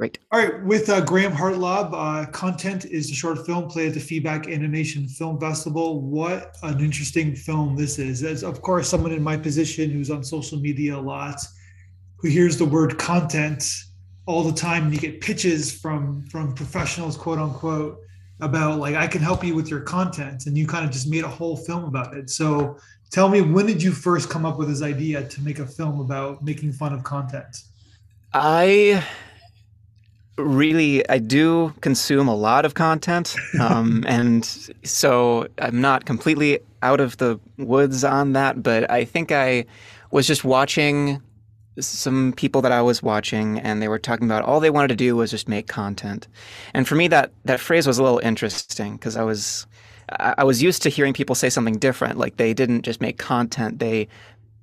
Great. All right. With uh, Graham Hartlaub, uh, content is the short film play at the Feedback Animation Film Festival. What an interesting film this is. As of course, someone in my position who's on social media a lot, who hears the word content all the time, and you get pitches from from professionals, quote unquote, about like I can help you with your content, and you kind of just made a whole film about it. So tell me, when did you first come up with this idea to make a film about making fun of content? I really I do consume a lot of content, um, and so I'm not completely out of the woods on that. But I think I was just watching some people that I was watching, and they were talking about all they wanted to do was just make content. And for me, that that phrase was a little interesting because I was I was used to hearing people say something different, like they didn't just make content; they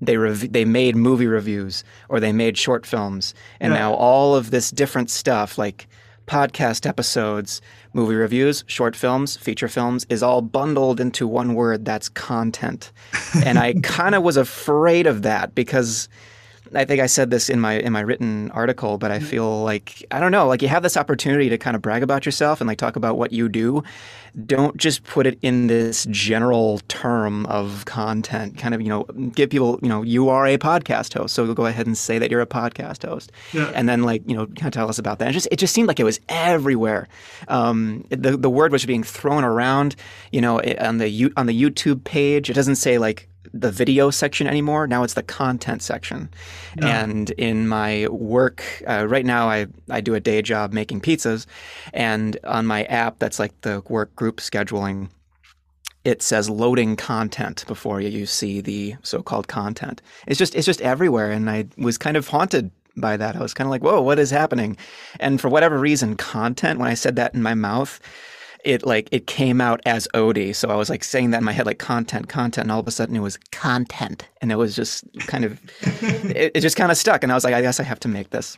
they rev- they made movie reviews or they made short films, and yeah. now all of this different stuff, like podcast episodes, movie reviews, short films, feature films, is all bundled into one word. That's content, and I kind of was afraid of that because I think I said this in my in my written article, but I mm-hmm. feel like I don't know, like you have this opportunity to kind of brag about yourself and like talk about what you do. Don't just put it in this general term of content. Kind of, you know, give people, you know, you are a podcast host, so go ahead and say that you're a podcast host, yeah. and then like you know, kind of tell us about that. It just it just seemed like it was everywhere. Um, the the word was being thrown around, you know, on the on the YouTube page. It doesn't say like the video section anymore. Now it's the content section. And in my work, uh, right now I, I do a day job making pizzas. And on my app, that's like the work group scheduling, it says loading content before you see the so-called content. It's just it's just everywhere. And I was kind of haunted by that. I was kind of like, whoa, what is happening? And for whatever reason, content, when I said that in my mouth, it like it came out as Odie. So I was like saying that in my head, like content, content, and all of a sudden it was content, and it was just kind of it, it, just kind of stuck. And I was like, I guess I have to make this.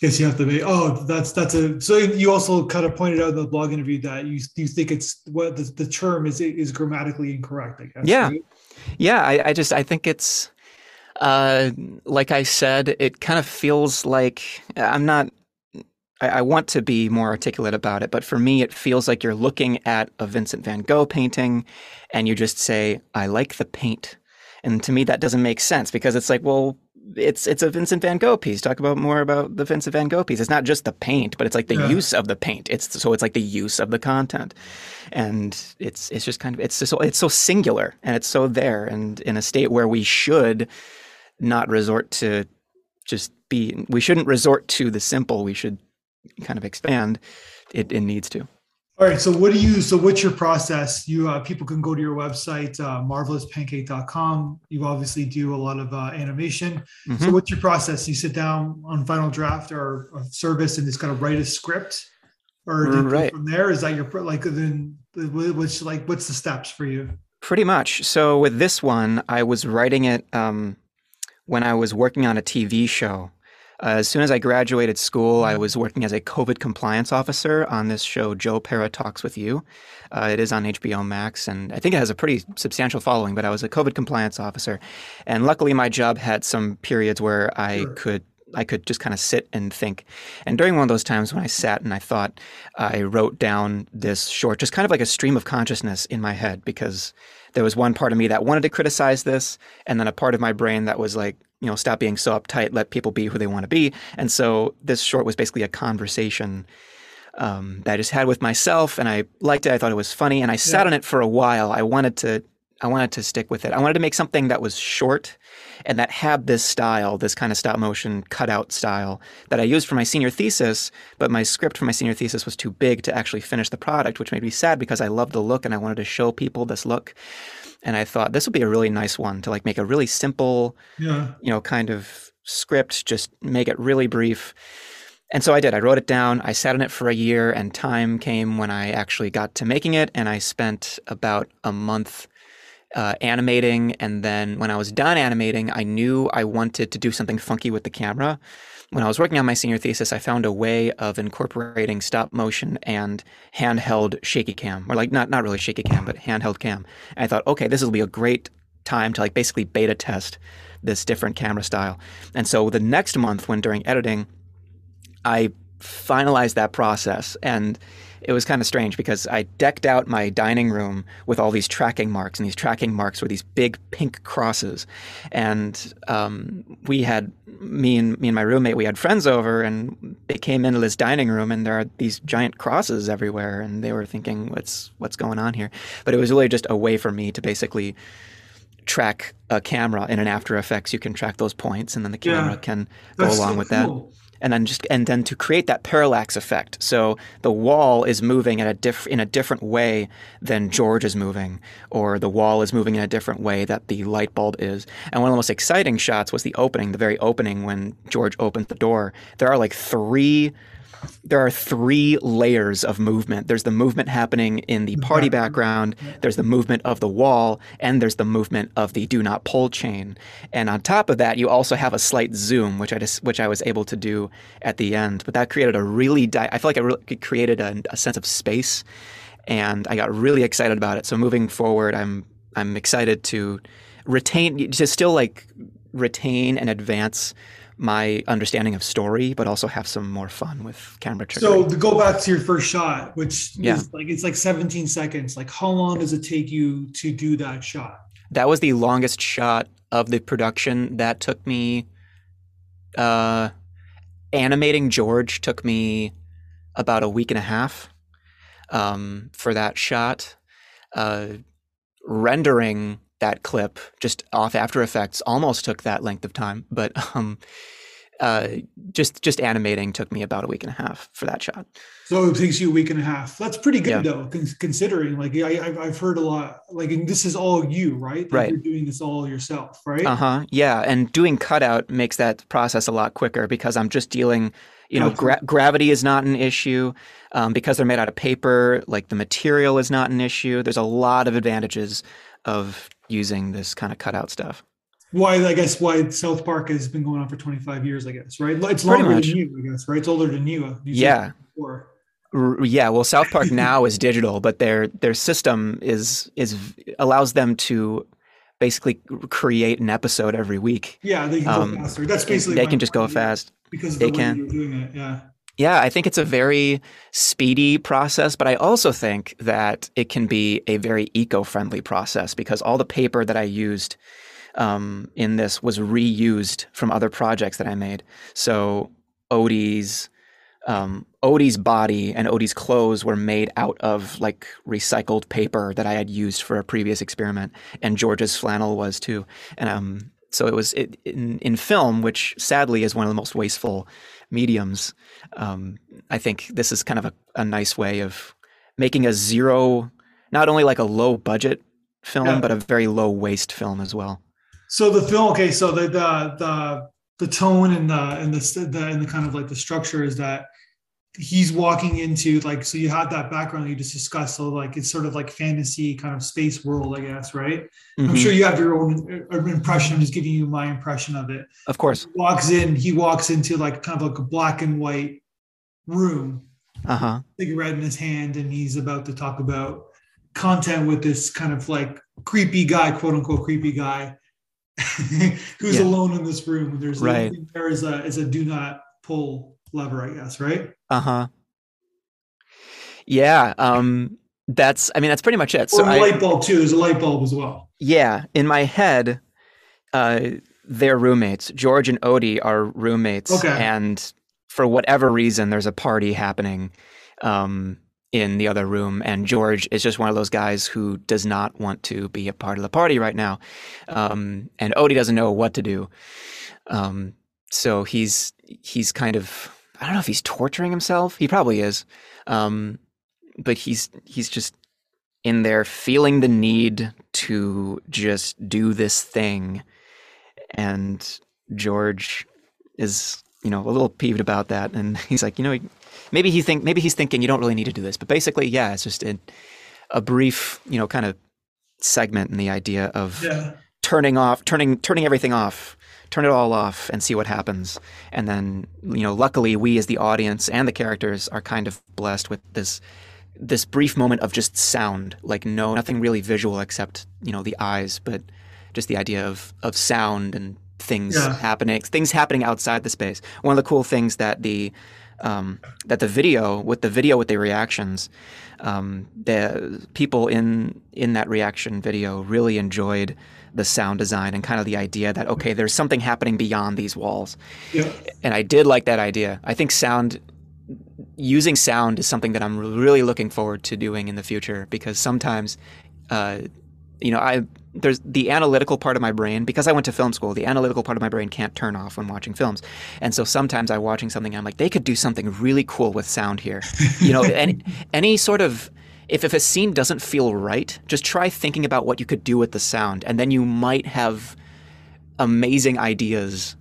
Yes, you have to make. Oh, that's that's a. So you also kind of pointed out in the blog interview that you you think it's what the, the term is is grammatically incorrect. I guess. Yeah, right? yeah. I, I just I think it's. Uh, like I said, it kind of feels like I'm not I, I, want to be more articulate about it, but for me, it feels like you're looking at a Vincent van Gogh painting and you just say, I like the paint. And to me, that doesn't make sense because it's like, well, it's it's a Vincent van Gogh piece. Talk about more about the Vincent van Gogh piece. It's not just the paint, but it's like the yeah. use of the paint. It's so it's like the use of the content, and it's it's just kind of it's so it's so singular and it's so there and in a state where we should not resort to just be. We shouldn't resort to the simple. We should kind of expand, it, it needs to. All right. So what do you, so what's your process? You, uh, people can go to your website, uh, marvelouspancake.com. You obviously do a lot of uh, animation. Mm-hmm. So what's your process? You sit down on final draft or service and just kind of write a script or right. from there, is that your, like, then what's like, what's the steps for you? Pretty much. So with this one, I was writing it, um, when I was working on a TV show uh, as soon as I graduated school, I was working as a COVID compliance officer on this show, Joe Pera Talks with You. Uh, it is on HBO Max, and I think it has a pretty substantial following, but I was a COVID compliance officer. And luckily, my job had some periods where I sure. could I could just kind of sit and think. And during one of those times when I sat and I thought, I wrote down this short, just kind of like a stream of consciousness in my head because there was one part of me that wanted to criticize this, and then a part of my brain that was like, you know, stop being so uptight, let people be who they want to be. And so this short was basically a conversation um, that I just had with myself, and I liked it. I thought it was funny, and I yeah. sat on it for a while. I wanted to, I wanted to stick with it. I wanted to make something that was short and that had this style, this kind of stop motion cutout style that I used for my senior thesis. But my script for my senior thesis was too big to actually finish the product, which made me sad because I loved the look and I wanted to show people this look and I thought this would be a really nice one to like make a really simple, yeah. you know, kind of script, just make it really brief. And so I did. I wrote it down. I sat on it for a year, and time came when I actually got to making it. And I spent about a month uh, animating. And then when I was done animating, I knew I wanted to do something funky with the camera when I was working on my senior thesis, I found a way of incorporating stop motion and handheld shaky cam, or like not not really shaky cam, but handheld cam. And I thought, okay, this will be a great time to like basically beta test this different camera style. And so the next month, when during editing, I finalized that process and it was kind of strange because I decked out my dining room with all these tracking marks, and these tracking marks were these big pink crosses. And um, we had me and me and my roommate, we had friends over, and they came into this dining room, and there are these giant crosses everywhere, and they were thinking, "What's what's going on here?" But it was really just a way for me to basically track a camera in an After Effects. You can track those points, and then the camera yeah, can go along so with cool. that and then just and then to create that parallax effect. So the wall is moving in a diff, in a different way than George is moving, or the wall is moving in a different way that the light bulb is. And one of the most exciting shots was the opening, the very opening when George opens the door. There are like three there are three layers of movement. There's the movement happening in the party background, there's the movement of the wall, and there's the movement of the do not pull chain. And on top of that, you also have a slight zoom, which I just, which I was able to do at the end. But that created a really, di- I feel like it, really, it created a, a sense of space, and I got really excited about it. So moving forward, I'm I'm excited to retain, to still like retain and advance my understanding of story, but also have some more fun with camera triggering. So to go back to your first shot, which yeah. is like it's like 17 seconds. Like how long does it take you to do that shot? That was the longest shot of the production. That took me uh animating George took me about a week and a half um, for that shot. Uh, rendering that clip just off After Effects almost took that length of time, but um, uh, just just animating took me about a week and a half for that shot. So it takes you a week and a half. That's pretty good yeah. though, considering. Like I, I've heard a lot. Like this is all you, right? Like right. You're doing this all yourself, right? Uh huh. Yeah, and doing cutout makes that process a lot quicker because I'm just dealing. You know, gra- gravity is not an issue um, because they're made out of paper. Like the material is not an issue. There's a lot of advantages of using this kind of cutout stuff. Why I guess why South Park has been going on for 25 years, I guess, right? It's longer than you, I guess, right? It's older than you. you yeah. yeah, well, South Park now is digital, but their their system is is allows them to basically create an episode every week. Yeah, they can um, go faster. That's basically they can just go fast because they the can. doing it. Yeah. Yeah, I think it's a very speedy process, but I also think that it can be a very eco friendly process because all the paper that I used um, in this was reused from other projects that I made. So Odie's um, Odie's body and Odie's clothes were made out of like recycled paper that I had used for a previous experiment, and George's flannel was too. And um, so it was it, in in film, which sadly is one of the most wasteful mediums. Um, I think this is kind of a, a nice way of making a zero, not only like a low budget film, yeah. but a very low waste film as well. So the film, okay, so the the the, the tone and the and the, the and the kind of like the structure is that he's walking into like so you had that background you just discussed so like it's sort of like fantasy kind of space world i guess right mm-hmm. i'm sure you have your own uh, impression i'm just giving you my impression of it of course he walks in he walks into like kind of like a black and white room uh-huh cigarette in his hand and he's about to talk about content with this kind of like creepy guy quote unquote creepy guy who's yeah. alone in this room there's right. there is a is a do not pull lever i guess right uh huh. Yeah. Um, that's. I mean, that's pretty much it. So a light bulb too. There's a light bulb as well. Yeah. In my head, uh, they're roommates. George and Odie are roommates. Okay. And for whatever reason, there's a party happening. Um, in the other room, and George is just one of those guys who does not want to be a part of the party right now, um, and Odie doesn't know what to do. Um, so he's he's kind of I don't know if he's torturing himself. He probably is. Um, but he's he's just in there feeling the need to just do this thing. And George is, you know, a little peeved about that. And he's like, you know, maybe he think maybe he's thinking you don't really need to do this. But basically, yeah, it's just a, a brief, you know, kind of segment in the idea of yeah. turning off, turning turning everything off turn it all off and see what happens. And then, you know, luckily we as the audience and the characters are kind of blessed with this this brief moment of just sound, like no nothing really visual except, you know, the eyes, but just the idea of of sound and things yeah. happening, things happening outside the space. One of the cool things that the um, that the video with the video with the reactions, um, the people in in that reaction video really enjoyed the sound design and kind of the idea that okay, there's something happening beyond these walls. Yeah. And I did like that idea. I think sound using sound is something that I'm really looking forward to doing in the future because sometimes, uh, you know, I there's the analytical part of my brain because I went to film school. The analytical part of my brain can't turn off when watching films, and so sometimes I'm watching something. I'm like, they could do something really cool with sound here. You know, any any sort of if, if a scene doesn't feel right, just try thinking about what you could do with the sound, and then you might have amazing ideas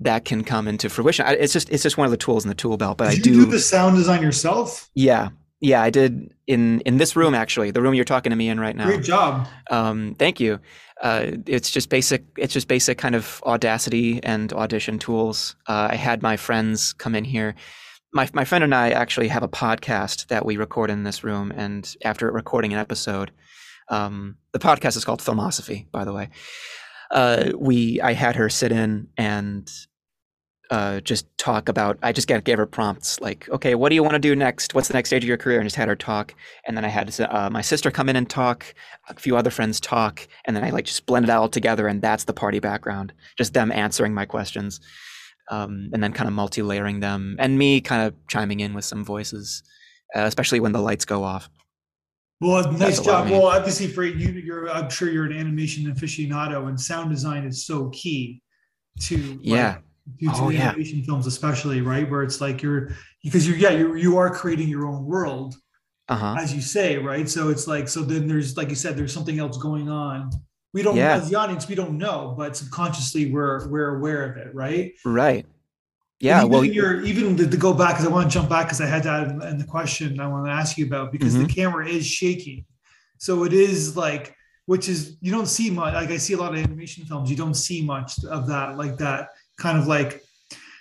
that can come into fruition. It's just it's just one of the tools in the tool belt. But Did I do, you do the sound design yourself. Yeah, yeah, I did in in this room actually, the room you're talking to me in right now. Great job. Um, thank you. Uh, it's just basic. It's just basic kind of Audacity and Audition tools. Uh, I had my friends come in here. My my friend and I actually have a podcast that we record in this room, and after recording an episode, um, the podcast is called Philosophy, by the way. Uh, we I had her sit in and uh, just talk about. I just gave her prompts like, okay, what do you want to do next? What's the next stage of your career? And just had her talk. And then I had uh, my sister come in and talk. A few other friends talk, and then I like just blend it all together, and that's the party background. Just them answering my questions, um, and then kind of multi-layering them, and me kind of chiming in with some voices, uh, especially when the lights go off. Well, nice job. Well, obviously, for you, you're I'm sure you're an animation aficionado, and sound design is so key to yeah. Like, due to oh, animation yeah. films especially right where it's like you're because you're yeah you you are creating your own world uh-huh. as you say right so it's like so then there's like you said there's something else going on we don't yeah. as the audience we don't know but subconsciously we're we're aware of it right right yeah even well you're even to, to go back because i want to jump back because i had that in, in, the question i want to ask you about because mm-hmm. the camera is shaking so it is like which is you don't see much like i see a lot of animation films you don't see much of that like that kind of like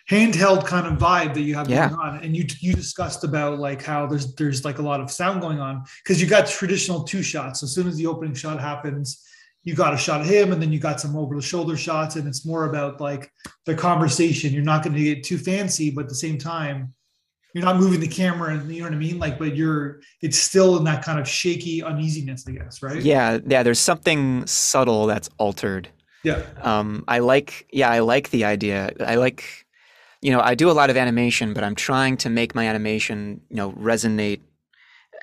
handheld kind of vibe that you have yeah. going on. And you you discussed about like how there's there's like a lot of sound going on because you got traditional two shots. As soon as the opening shot happens you got a shot of him and then you got some over the shoulder shots and it's more about like the conversation. You're not going to get too fancy but at the same time you're not moving the camera and you know what i mean? Like but you're it's still in that kind of shaky uneasiness i guess right? Yeah. Yeah there's something subtle that's altered yeah. Um, I like, yeah, I like the idea. I like, you know, I do a lot of animation, but I'm trying to make my animation, you know, resonate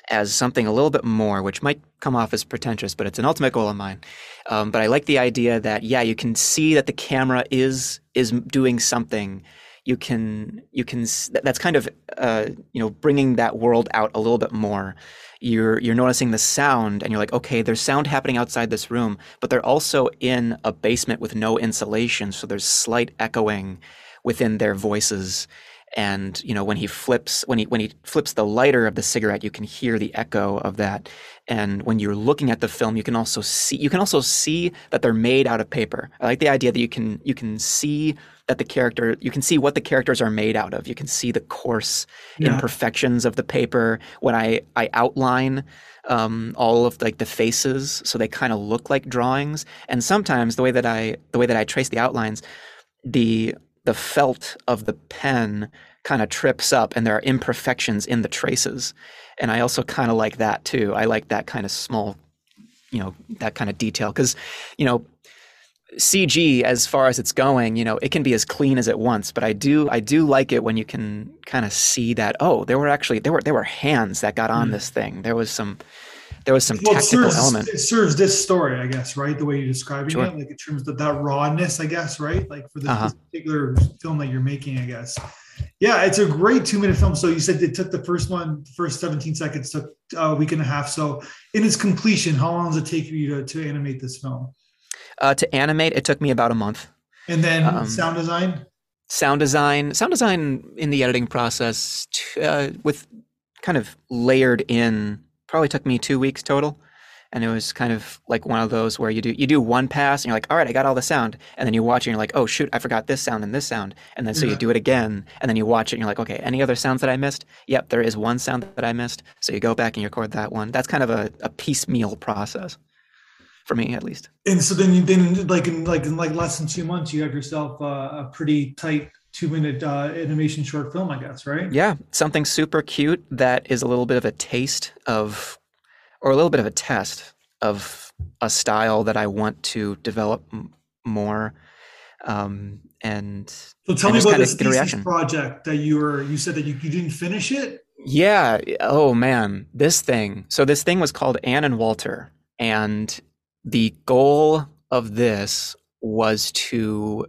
as something a little bit more, which might come off as pretentious, but it's an ultimate goal of mine. Um, but I like the idea that, yeah, you can see that the camera is is doing something. You can you can that's kind of uh, you know bringing that world out a little bit more you're you're noticing the sound and you're like okay there's sound happening outside this room but they're also in a basement with no insulation so there's slight echoing within their voices and you know when he flips when he when he flips the lighter of the cigarette you can hear the echo of that. And when you're looking at the film you can also see you can also see that they're made out of paper. I like the idea that you can you can see that the character you can see what the characters are made out of. You can see the coarse yeah. imperfections of the paper when i i outline um, all of like the faces so they kind of look like drawings. And sometimes the way that i the way that i trace the outlines the the felt of the pen kind of trips up and there are imperfections in the traces and i also kind of like that too i like that kind of small you know that kind of detail because you know CG as far as it's going, you know, it can be as clean as it wants, but I do I do like it when you can kind of see that oh, there were actually there were there were hands that got on mm. this thing. There was some there was some well, technical it serves, element. It serves this story, I guess, right? The way you're describing sure. it, like in terms of that rawness, I guess, right? Like for this, uh-huh. particular film that you're making, I guess. Yeah, it's a great two minute film. So you said it took the first one, the first 17 seconds took a week and a half. So in its completion, how long does it take you to, to animate this film? Uh, to animate, it took me about a month. And then um, sound design? Sound design, sound design in the editing process uh, with kind of layered in probably took me two weeks total. And it was kind of like one of those where you do you do one pass and you're like all right i got all the sound. And then you watch it and you're like oh shoot i forgot this sound and this sound. And then so yeah. you do it again and then you watch it and you're like okay any other sounds that i missed? Yep there is one sound that i missed. So you go back and you record that one. That's kind of a, a piecemeal process for me at least. And so then you then like in like in like less than two months you have yourself uh, a pretty tight two minute uh, animation short film, I guess, right? Yeah, something super cute that is a little bit of a taste of, or a little bit of a test of a style that I want to develop m- more. Um, and so tell and me about this thesis project that you were. You said that you, you didn't finish it. Yeah. Oh man, this thing. So this thing was called Ann and Walter, and the goal of this was to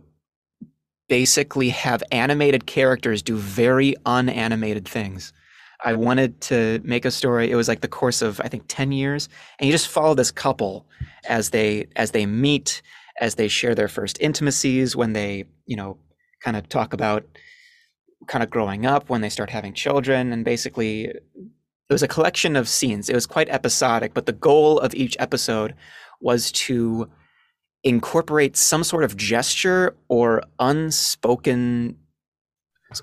basically have animated characters do very unanimated things. I wanted to make a story. It was like the course of I think 10 years and you just follow this couple as they as they meet, as they share their first intimacies, when they, you know, kind of talk about kind of growing up, when they start having children and basically it was a collection of scenes. It was quite episodic, but the goal of each episode was to incorporate some sort of gesture or unspoken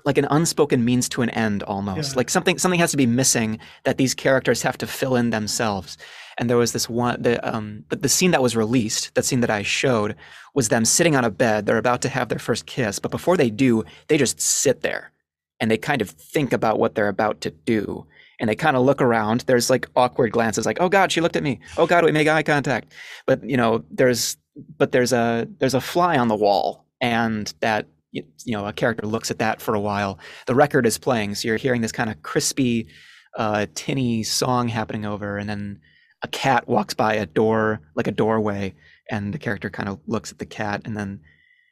like an unspoken means to an end almost. Yeah. like something something has to be missing that these characters have to fill in themselves. And there was this one the um the, the scene that was released that scene that i showed was them sitting on a bed. They're about to have their first kiss but before they do they just sit there and they kind of think about what they're about to do. And they kind of look around. There's like awkward glances like oh god she looked at me. Oh god we make eye contact. But you know there's but there's a there's a fly on the wall and that you know a character looks at that for a while. The record is playing so you're hearing this kind of crispy uh tinny song happening over and then a cat walks by a door like a doorway and the character kind of looks at the cat and then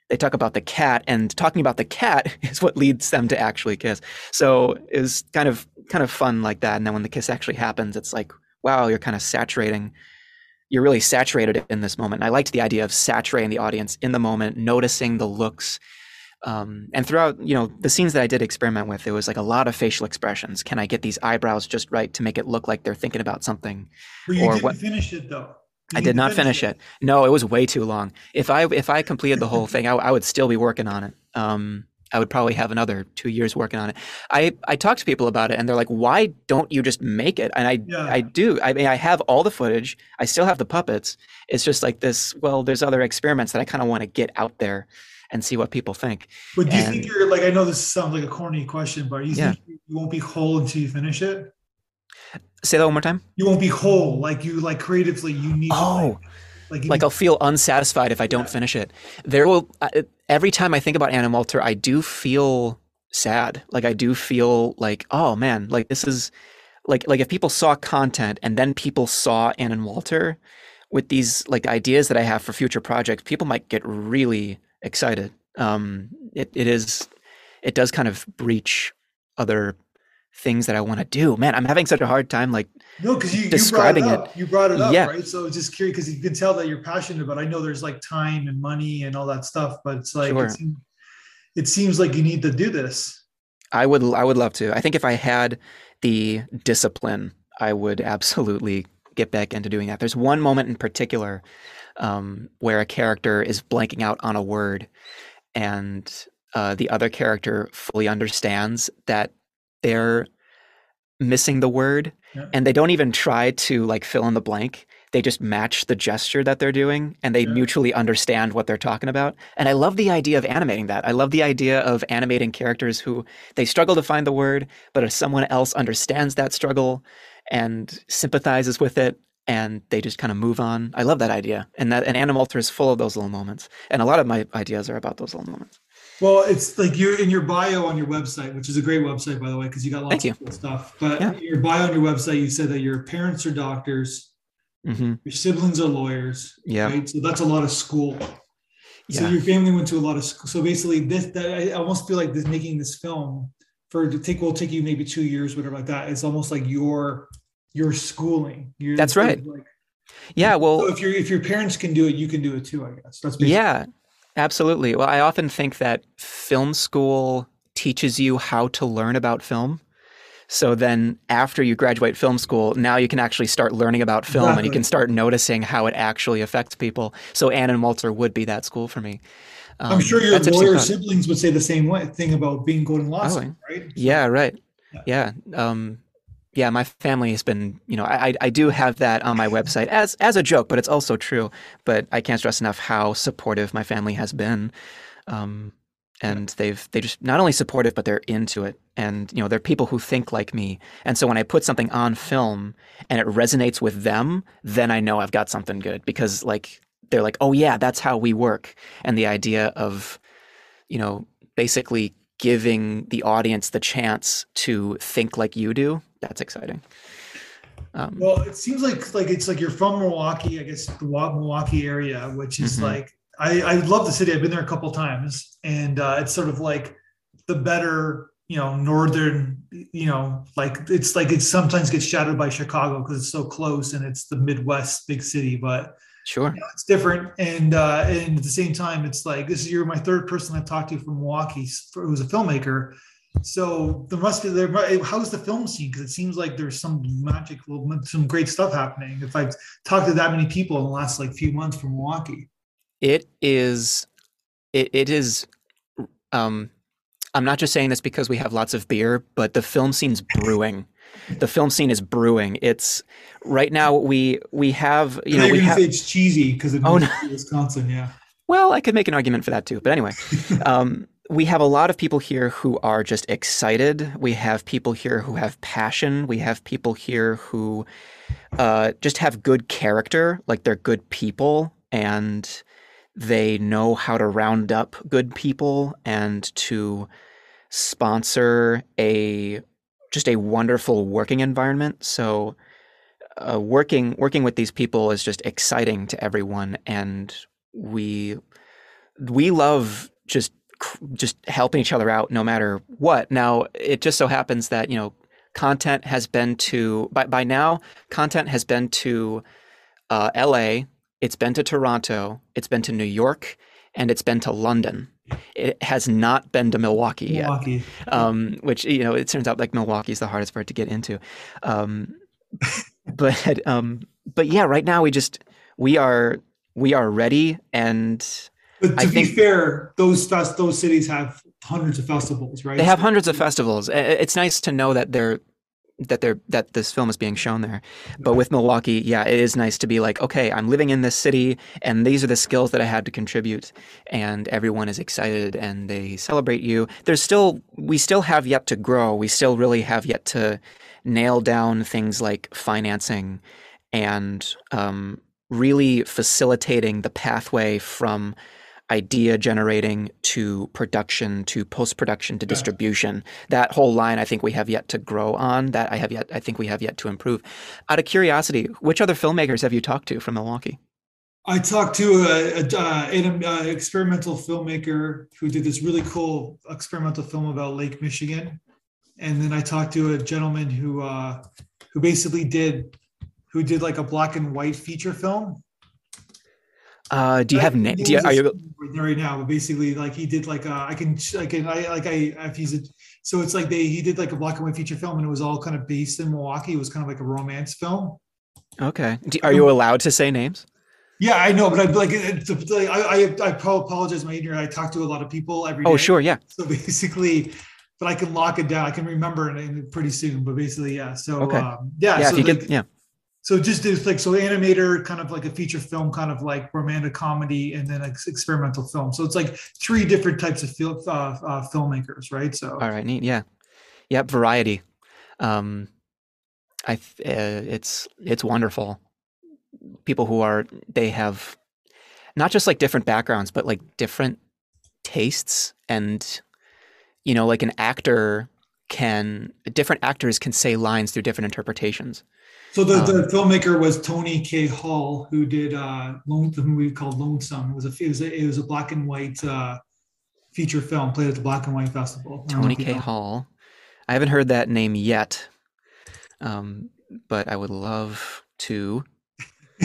they talk about the cat and talking about the cat is what leads them to actually kiss. So it was kind of kind of fun like that and then when the kiss actually happens it's like wow you're kind of saturating you're really saturated in this moment. And I liked the idea of saturating the audience in the moment, noticing the looks. Um, and throughout, you know, the scenes that I did experiment with, it was like a lot of facial expressions. Can I get these eyebrows just right to make it look like they're thinking about something? You Or didn't what- finish it though. You I did not finish it. No, it was way too long. If I if I completed the whole thing, I, I would still be working on it. Um, I would probably have another two years working on it. I I talk to people about it, and they're like, "Why don't you just make it?" And I Yeah. I do. I mean, I have all the footage. I still have the puppets. It's just like this. Well, there's other experiments that I kind of want to get out there and see what people think. But do you And- think you're like? I know this sounds like a corny question, but you Yeah. think you won't be whole until you finish it? Say that one more time. You won't be whole, like you like creatively. You need. to, Oh, like, like need- I'll feel unsatisfied if I don't Yeah. finish it. There will I- every time I think about Ann and Walter, I do feel sad. Like I do feel like, oh man, like this is like like if people saw content and then people saw Ann and Walter with these like ideas that I have for future projects, people might get really excited. Um, it it is it does kind of breach other things that I want to do. Man, I'm having such a hard time like no, because you, describing you it. brought it up. You brought it up, Yeah. right? So just curious because you can tell that you're passionate about. I know there's like time and money and all that stuff, but it's like Sure. it, seems, it seems like you need to do this. I would I would love to. I think if I had the discipline, I would absolutely get back into doing that. There's one moment in particular um, where a character is blanking out on a word, and uh, the other character fully understands that they're missing the word, Yeah. and they don't even try to like fill in the blank. They just match the gesture that they're doing, and they Yeah. mutually understand what they're talking about. And I love the idea of animating that. I love the idea of animating characters who they struggle to find the word, but if someone else understands that struggle and sympathizes with it, and they just kind of move on. I love that idea, and that and Ann and Walter is full of those little moments. And a lot of my ideas are about those little moments. Well, it's like you're in your bio on your website, which is a great website, by the way, because you got lots Thank of cool stuff. But Yeah. in your bio on your website, you said that your parents are doctors, hmm your siblings are lawyers. Yeah. Right. So that's a lot of school. Yeah. So your family went to a lot of school. So basically, this that I almost feel like this making this film for to take will take you maybe two years, whatever like that. It's almost like your your schooling. You're, That's right. Like, Yeah. Well, so if your if your parents can do it, you can do it too. I guess that's basically, Yeah, absolutely. Well, I often think that film school teaches you how to learn about film. So then after you graduate film school, now you can actually start learning about film and you can start noticing how it actually affects people. So Ann and Walter would be that school for me. I'm Um, sure your lawyer siblings would say the same way thing about being going to law Oh, school, right? Yeah, right. Yeah. Yeah. Um, yeah, my family has been, you know, I, I- do have that on my website as as a joke, but it's also true. But I can't stress enough how supportive my family has been. Um, and they've they just not only supportive, but they're into it and you know they're people who think like me and so when i put something on film and it resonates with them then i know i've got something good because like they're like oh yeah that's how we work and the idea of you know basically giving the audience the chance to think like you do that's exciting um, well it seems like like it's like you're from milwaukee i guess the milwaukee area which is mm-hmm. like I, I love the city. I've been there a couple times, and uh, it's sort of like the better, you know, northern, you know, like it's like it sometimes gets shadowed by Chicago because it's so close and it's the Midwest big city, but sure, you know, it's different. And uh, and at the same time, it's like this is you're my third person I've talked to from Milwaukee who's a filmmaker. So there must be there. How's the film scene? Because it seems like there's some magic, some great stuff happening. If I've talked to that many people in the last like few months from Milwaukee. It is it, it is um I'm not just saying this because we have lots of beer, but the film scene's brewing. The film scene is brewing. It's right now we we have you know we have, it's cheesy because of oh, no. Wisconsin, yeah. Well, I could make an argument for that too, but anyway, um, we have a lot of people here who are just excited. We have people here who have passion. We have people here who uh, just have good character, like they're good people, and they know how to round up good people and to sponsor a just a wonderful working environment. So uh, working working with these people is just exciting to everyone, and we we love just just helping each other out no matter what. Now it just so happens that you know content has been to by by now content has been to uh, L.A. It's been to Toronto, it's been to New York, and it's been to London. It has not been to Milwaukee, Milwaukee. yet. Um, which you know, it turns out like Milwaukee is the hardest part to get into. Um, but um, but yeah, right now we just we are we are ready, and but to I be think, fair, those those cities have hundreds of festivals, right? They have hundreds of festivals. It's nice to know that they're that they're that this film is being shown there. But with Milwaukee, yeah, it is nice to be like, okay, I'm living in this city and these are the skills that I had to contribute and everyone is excited and they celebrate you. There's still we still have yet to grow. We still really have yet to nail down things like financing and um, really facilitating the pathway from idea generating to production to post production to distribution. That whole line, I think we have yet to grow on. That I have yet, I think we have yet to improve. Out of curiosity, which other filmmakers have you talked to from Milwaukee? I talked to a, a, uh, an uh, experimental filmmaker who did this really cool experimental film about Lake Michigan, and then I talked to a gentleman who uh, who basically did who did like a black and white feature film uh, do you have name? Do you, are you right now? But basically, like he did, like uh, I can, I can, I like I, if he's a, so it's like they he did like a black and white feature film, and it was all kind of based in Milwaukee. It was kind of like a romance film. Okay, do, are you allowed to say names? Yeah, I know, but I like, I, I, I apologize, my ignorance. I talk to a lot of people every oh, sure, yeah. So basically, but I can lock it down. I can remember it pretty soon. But basically, yeah. So okay. um, yeah, yeah. So if you like, yeah so just this like so animator kind of like a feature film kind of like romantic comedy and then experimental film. So it's like three different types of film uh, uh, filmmakers right? So all right neat yeah. Yep variety. Um i uh, it's it's wonderful. People who are they have not just like different backgrounds but like different tastes and you know like an actor can different actors can say lines through different interpretations so the, um, the filmmaker was Tony K. Hall, who did uh, Lone, the movie called Lonesome. It was a it was a, it was a black and white uh, feature film played at the Black and White Festival. Tony K. Hall. I haven't heard that name yet, um, but I would love to.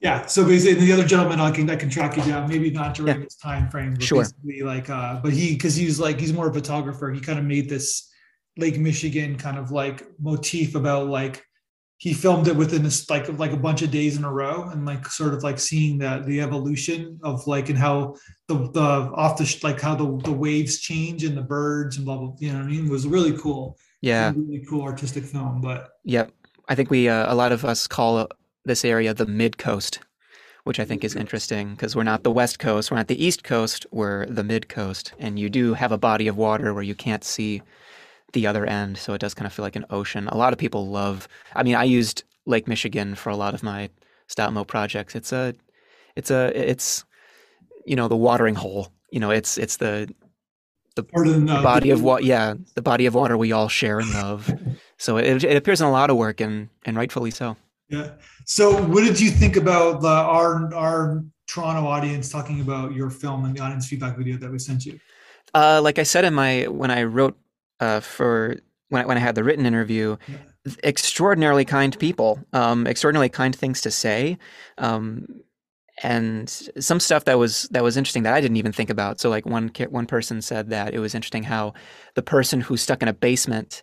yeah. So basically, the other gentleman, I can I can track you down. Maybe not during yeah. this time frame, but sure. basically, like, uh, but he because he's like he's more a photographer. He kind of made this Lake Michigan kind of like motif about like he filmed it within this like like a bunch of days in a row and like sort of like seeing that the evolution of like and how the the off the like how the the waves change and the birds and blah blah you know what I mean? It was really cool yeah. really cool artistic film but yep. I think we uh, a lot of us call this area the mid coast which I think is interesting because we're not the West Coast, we're not the East Coast, we're the Mid Coast, and you do have a body of water where you can't see the other end, so it does kind of feel like an ocean. A lot of people love. I mean, I used Lake Michigan for a lot of my stop mo projects. It's a, it's a, it's, you know, the watering hole. You know, it's it's the the, the uh, body of water. Yeah, the body of water we all share and love. so it, it appears in a lot of work, and and rightfully so. Yeah. So, what did you think about the, our our Toronto audience talking about your film and the audience feedback video that we sent you? Uh, like I said in my when I wrote uh, for when I, when I had the written interview, yeah. extraordinarily kind people, um, extraordinarily kind things to say. Um, and some stuff that was that was interesting that I didn't even think about. So like one one person said that it was interesting how the person who's stuck in a basement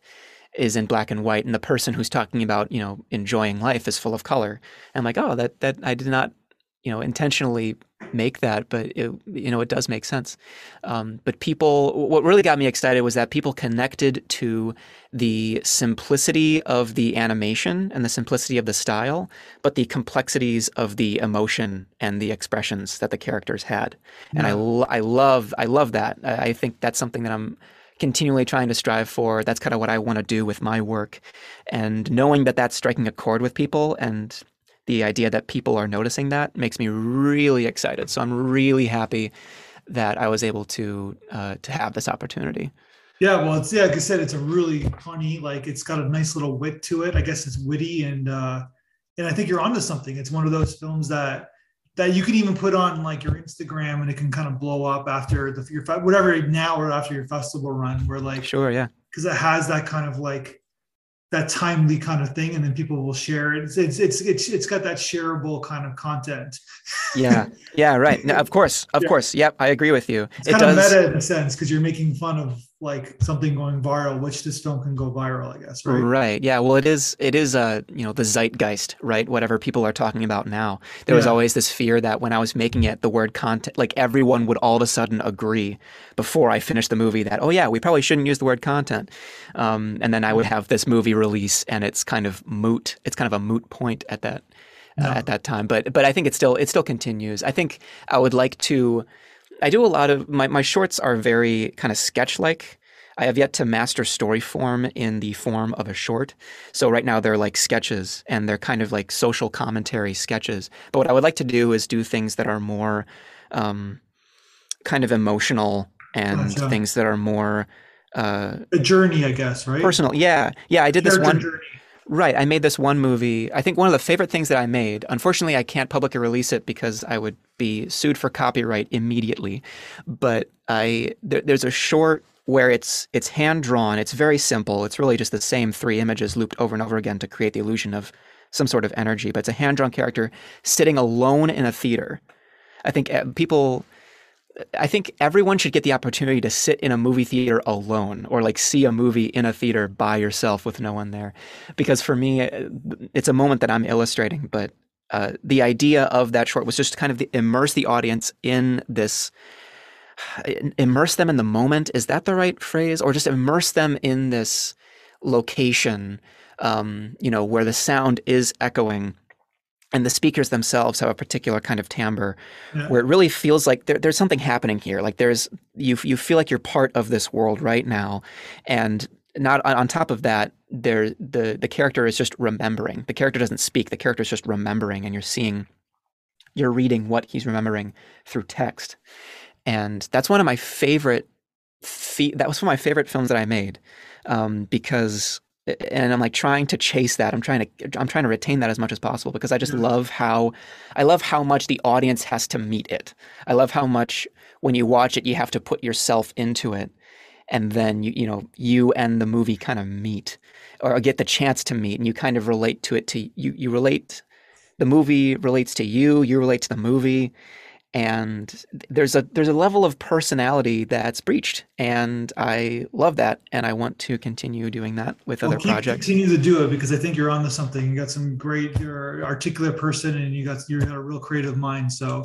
is in black and white, and the person who's talking about you know enjoying life is full of color. And I'm like, oh, that that I did not you know intentionally make that, but it, you know it does make sense. Um, but people, what really got me excited was that people connected to the simplicity of the animation and the simplicity of the style, but the complexities of the emotion and the expressions that the characters had. And yeah. I, I love, I love that. I think that's something that I'm continually trying to strive for. That's kind of what I want to do with my work. And knowing that that's striking a chord with people and the idea that people are noticing that makes me really excited. So I'm really happy that I was able to uh, to have this opportunity. Yeah, well, it's yeah, like I said, it's a really funny, like it's got a nice little wit to it. I guess it's witty and uh, and I think you're onto something. It's one of those films that that you can even put on like your Instagram and it can kind of blow up after the your whatever now or after your festival run. Where like sure, yeah, because it has that kind of like that timely kind of thing and then people will share it. It's it's it's it's, it's got that shareable kind of content. Yeah. Yeah right. No, of course of yeah. course. Yep i agree with you. It's it kind does... of meta in a sense because you're making fun of like something going viral which this film can go viral i guess right? Right. Yeah. Well it is it is uh you know the zeitgeist right? Whatever people are talking about now. There yeah. was always this fear that when i was making it the word content like everyone would all of a sudden agree before i finished the movie that oh yeah we probably shouldn't use the word content. Um, and then i would have this movie release and it's kind of moot it's kind of a moot point at that uh, at that time. But but i think it still it still continues. I think i would like to I do a lot of my, my shorts are very kind of sketch like. I have yet to master story form in the form of a short. So right now they're like sketches and they're kind of like social commentary sketches. But what I would like to do is do things that are more um, kind of emotional and gotcha. things that are more uh, a journey, I guess, right? Personal. Yeah. Yeah. I did this one. Journey. Right. I made this one movie. I think one of the favorite things that I made, unfortunately, I can't publicly release it because I would be sued for copyright immediately. But I there, there's a short where it's it's hand drawn. It's very simple. It's really just the same three images looped over and over again to create the illusion of some sort of energy. But it's a hand drawn character sitting alone in a theater. I think eh, people I think everyone should get the opportunity to sit in a movie theater alone or like see a movie in a theater by yourself with no one there. Because for me, it's a moment that I'm illustrating, but uh, the idea of that short was just to kind of immerse the audience in this, immerse them in the moment. Is that the right phrase? Or just immerse them in this location, um, you know, where the sound is echoing and the speakers themselves have a particular kind of timbre yeah. where it really feels like there, there's something happening here. Like there's you you feel like you're part of this world right now. And not on, top of that there the the character is just remembering. The character doesn't speak. The character is just remembering and you're seeing you're reading what he's remembering through text. And that's one of my favorite that was one of my favorite films that i made um, because and I'm like trying to chase that. I'm trying to I'm trying to retain that as much as possible because I just mm-hmm. love how I love how much the audience has to meet it. I love how much when you watch it you have to put yourself into it and then you you know you and the movie kind of meet or get the chance to meet and you kind of relate to it to you you relate the movie relates to you, you relate to the movie and there's a there's a level of personality that's breached and i love that and i want to continue doing that with well, other projects. continue to do it because i think you're onto something. You got some great you're articulate person and you got you got a real creative mind. So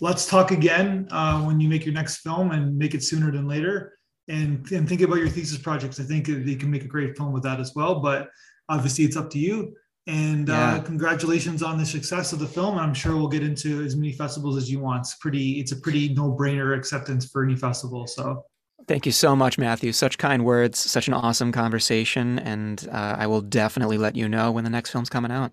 let's talk again uh, when you make your next film and make it sooner than later and and think about your thesis projects. I think you can make a great film with that as well but obviously it's up to you And Yeah. uh, congratulations on the success of the film. I'm sure we'll get into as many festivals as you want. It's pretty. It's a pretty no-brainer acceptance for any festival. So Thank you so much, Matthew. Such kind words, such an awesome conversation, and uh, I will definitely let you know when the next film's coming out.